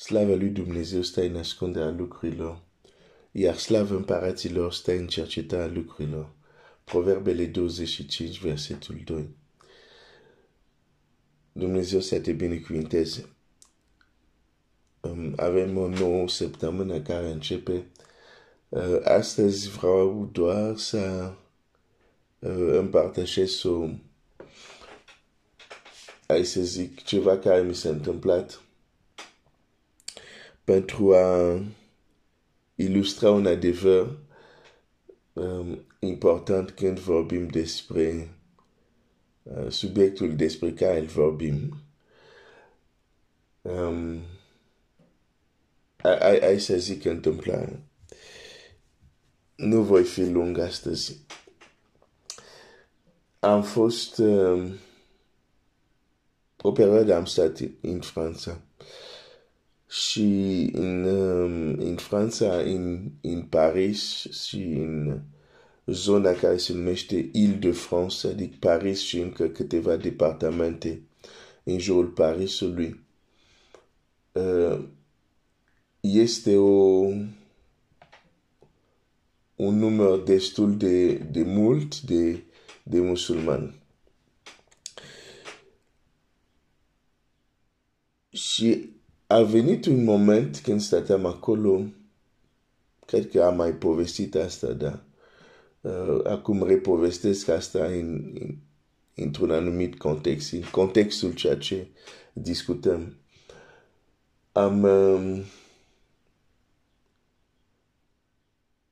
Slavă lui Dumnezeu stă în ascunderea lucrurilor, iar slavă împăraților stă în cercetarea lucrurilor. Proverbele 25, versetul 2. Dumnezeu să te binecuvinteze. Um, avem o nouă săptămână care începe. Uh, astăzi vreau doar să uh, împărtășesc o, hai să zic, ceva care mi s-a întâmplat pentru a ilustra un adevăr um, important când vorbim despre uh, subiectul despre care îl vorbim. Um, ai, ai să zic întâmplare. Nu voi fi lung astăzi. Am fost um, o perioadă am stat în Franța și în, um, în Franța, în, în Paris și în zona care se numește Ile-de-France, adică Paris și încă câteva departamente în jurul Parisului. Uh, este o, un număr destul de, de mult de, de musulmani. Și a venit un moment când stăteam acolo, cred că am mai povestit asta, da? Uh, acum repovestesc asta în, în, într-un anumit context, în contextul ceea ce discutăm. Am... Um,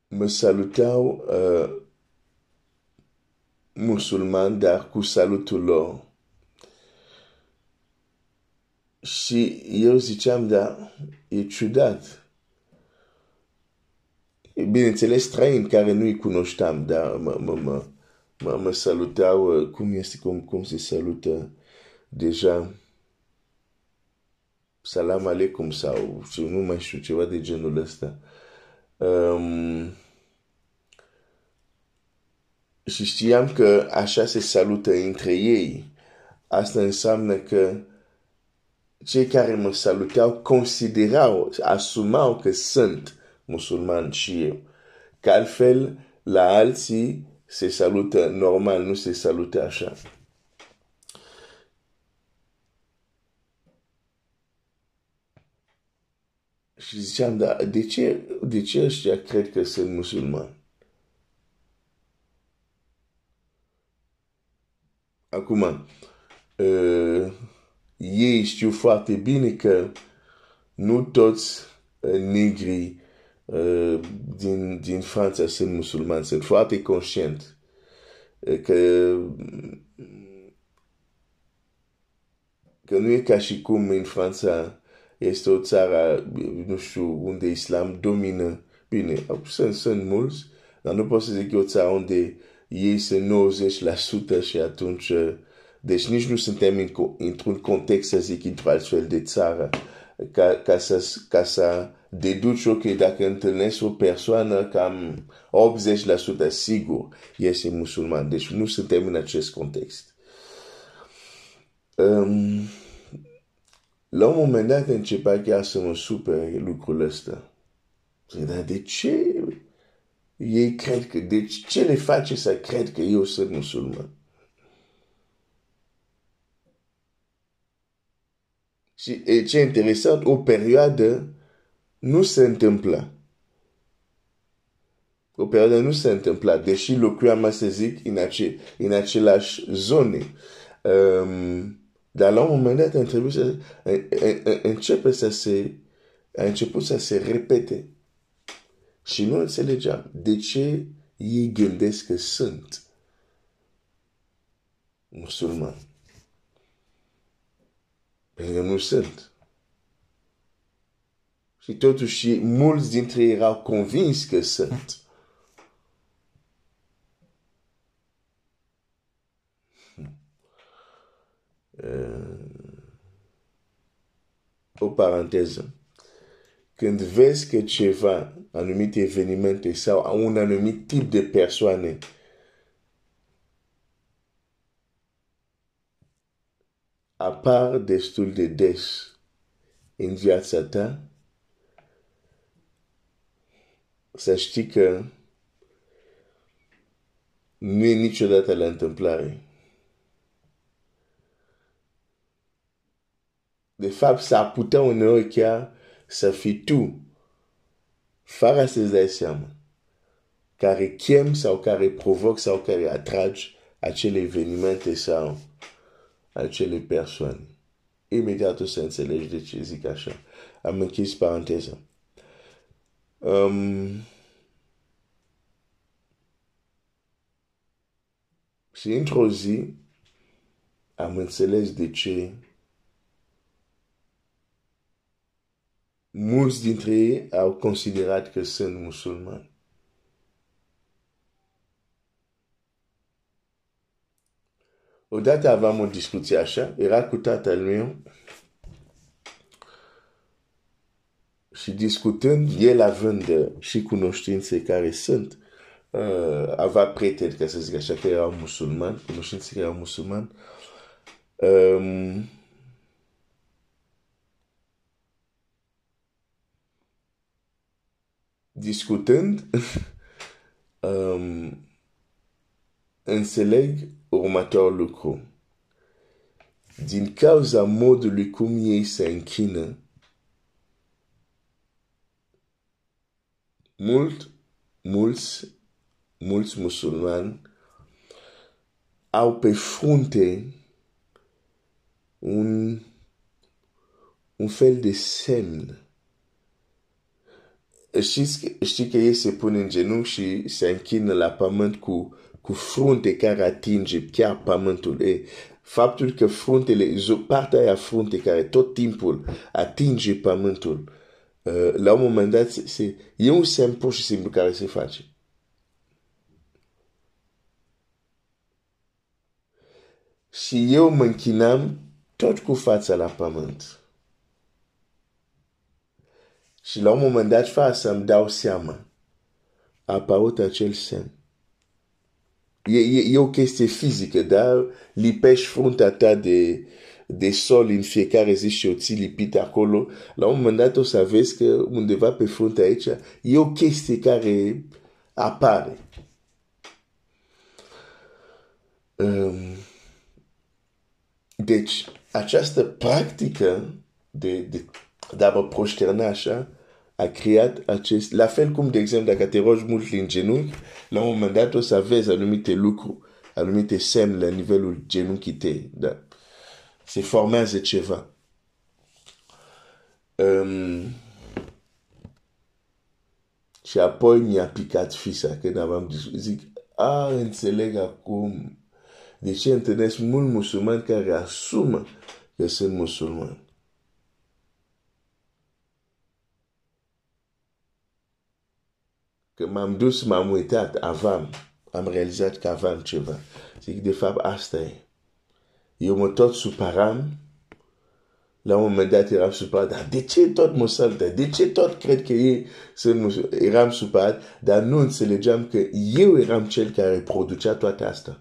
mă salutau uh, musulmani, dar cu salutul lor. Și eu ziceam, da, e ciudat. Bineînțeles, străini care nu-i cunoșteam, dar mă, mă, mă, mă, mă salutau, uh, cum este, cum, cum se salută deja, salam aleikum sau nu mai știu, ceva de genul ăsta. Um, și știam că așa se salută între ei. Asta înseamnă că cei care mă salutau considerau, asumau că sunt musulman și eu. Că altfel, la alții se salută normal, nu se salută așa. Și ziceam, da, de ce, de ce ăștia cred că sunt musulman? Acum, uh, ei știu foarte bine că nu toți uh, negri uh, din, din Franța sunt musulmani, sunt foarte conștient uh, că, că nu e ca și cum în Franța este o țară, nu știu, unde islam domină. Bine, sunt, sunt mulți, dar nu pot să zic că e o țară unde ei sunt 90% și atunci, deci nici nu suntem într-un context, să zic, într-o altfel de țară, ca, ca, să, ca să deduci, ok, dacă întâlnesc o persoană cam 80% sigur este musulman. Deci nu suntem în acest context. Um, la un moment dat începea chiar să mă supere lucrul ăsta. Dar de ce ei cred că, deci ce le face să cred că eu sunt musulman? Și e ce interesant, o perioadă nu se întâmplă. O perioadă nu se întâmplă, deși locuiam, să zic, în, ace, în același zone. Um, dar la un moment dat începe să, începe să se, a început să se repete. Și nu înțelegeam de ce ei gândesc că sunt musulmani. Pentru că nu sunt. Și totuși mulți dintre ei erau convins că sunt. Uh, o paranteză. Când vezi că ceva, anumite evenimente sau un anumit tip de persoane apar destul de des în viața ta, să știi că nu e niciodată la întâmplare. De fapt, s-ar putea uneori chiar să fii tu, fără să-ți dai seama, care chem sau care provoc sau care atragi acele evenimente sau acele persoane. Imediat o să înțelegi de ce zic așa. Am închis paranteza. Um, și într-o zi am înțeles de ce mulți dintre ei au considerat că sunt musulmani. Odată aveam o discuție așa, era cu tatăl meu și discutând, el având și cunoștințe care sunt, uh, avea prieteni, ca să zic așa, că erau musulmani, cunoștințe că erau musulmani. Um, discutând, um, înțeleg următorul lucru. Din cauza modului cum ei se închină, mult, mulți, mulți musulmani au pe frunte un, un fel de semn. Știți, știi că ei se pun în genunchi și se închină la pământ cu cu frunte care atinge chiar pământul. E faptul că fruntele, partea aia frunte care tot timpul atinge pământul, uh, la un moment dat, se, e un semn pur și simplu care se face. Și eu mă închinam tot cu fața la pământ. Și la un moment dat, fără să-mi dau seama, a apărut acel semn. E, e, e o chestie fizică, dar lipești fruntea ta de, de sol în fiecare zi și o ții lipit acolo, la un moment dat o să vezi că undeva pe fruntea aici e o chestie care apare. Um, deci, această practică de, de, de a mă proșterna așa, a creat acest, la fel cum, de exemplu, dacă te rogi mult în genunchi, la un moment dat o să vezi anumite lucruri, anumite semne la nivelul genunchii tăi. Da? Se formează ceva. Um, și apoi mi-a picat fisa când am zic, a, înțeleg acum de ce întâlnesc mult musulmani care asumă că sunt musulmani. Că m-am dus, m-am uitat, aveam, am realizat că aveam ceva. Zic, de fapt, asta e. Eu mă tot supăram, la un moment dat eram supărat, dar de ce tot mă saltă? De ce tot cred că ei sunt Eram supărat, dar nu înțelegeam că eu eram cel care producea toate asta.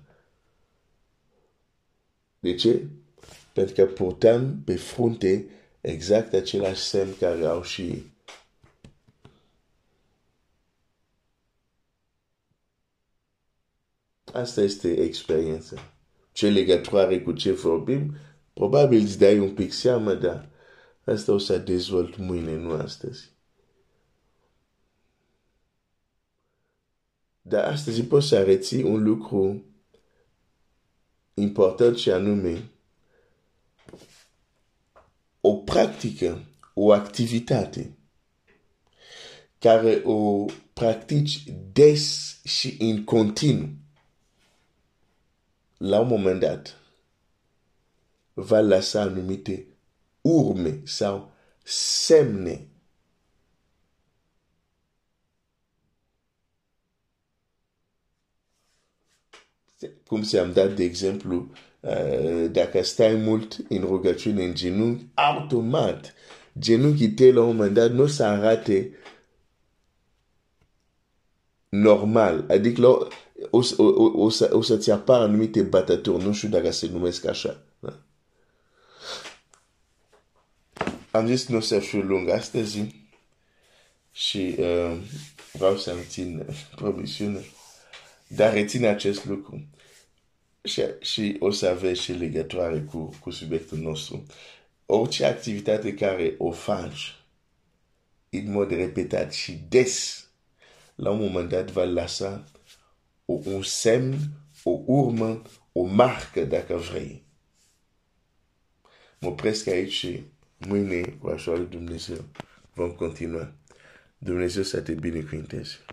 De ce? Pentru că purtam pe frunte exact același semn care au și Asta este experiența. Ce legătură are cu ce vorbim? Probabil îți dai un pic seama, dar asta o să dezvolt mâine, nu astăzi. Dar astăzi poți să arăți un lucru important și anume o practică, o activitate care o practici des și în continuu la un moment dat, va lăsa anumite urme sau semne cum ți-am dat de exemplu, uh, dacă stai mult în rugăciune în genunchi, automat, genunchii tăi la un moment dat nu o să arate normal. Adică la, o, o, o, să, o să-ți apară anumite batături, nu știu dacă se numesc așa. Da? am zis nu o să fiu lung astăzi și uh, vreau să-mi țin promisiune, dar reține acest lucru și, și o să aveți și legătoare cu, cu subiectul nostru. Orice activitate care o faci în mod repetat și des, la un moment dat va lăsa un semn, o urmă, o marcă, dacă vrei. Mă opresc aici și mâine, cu așa lui Dumnezeu, vom continua. Dumnezeu să te binecuvinteze.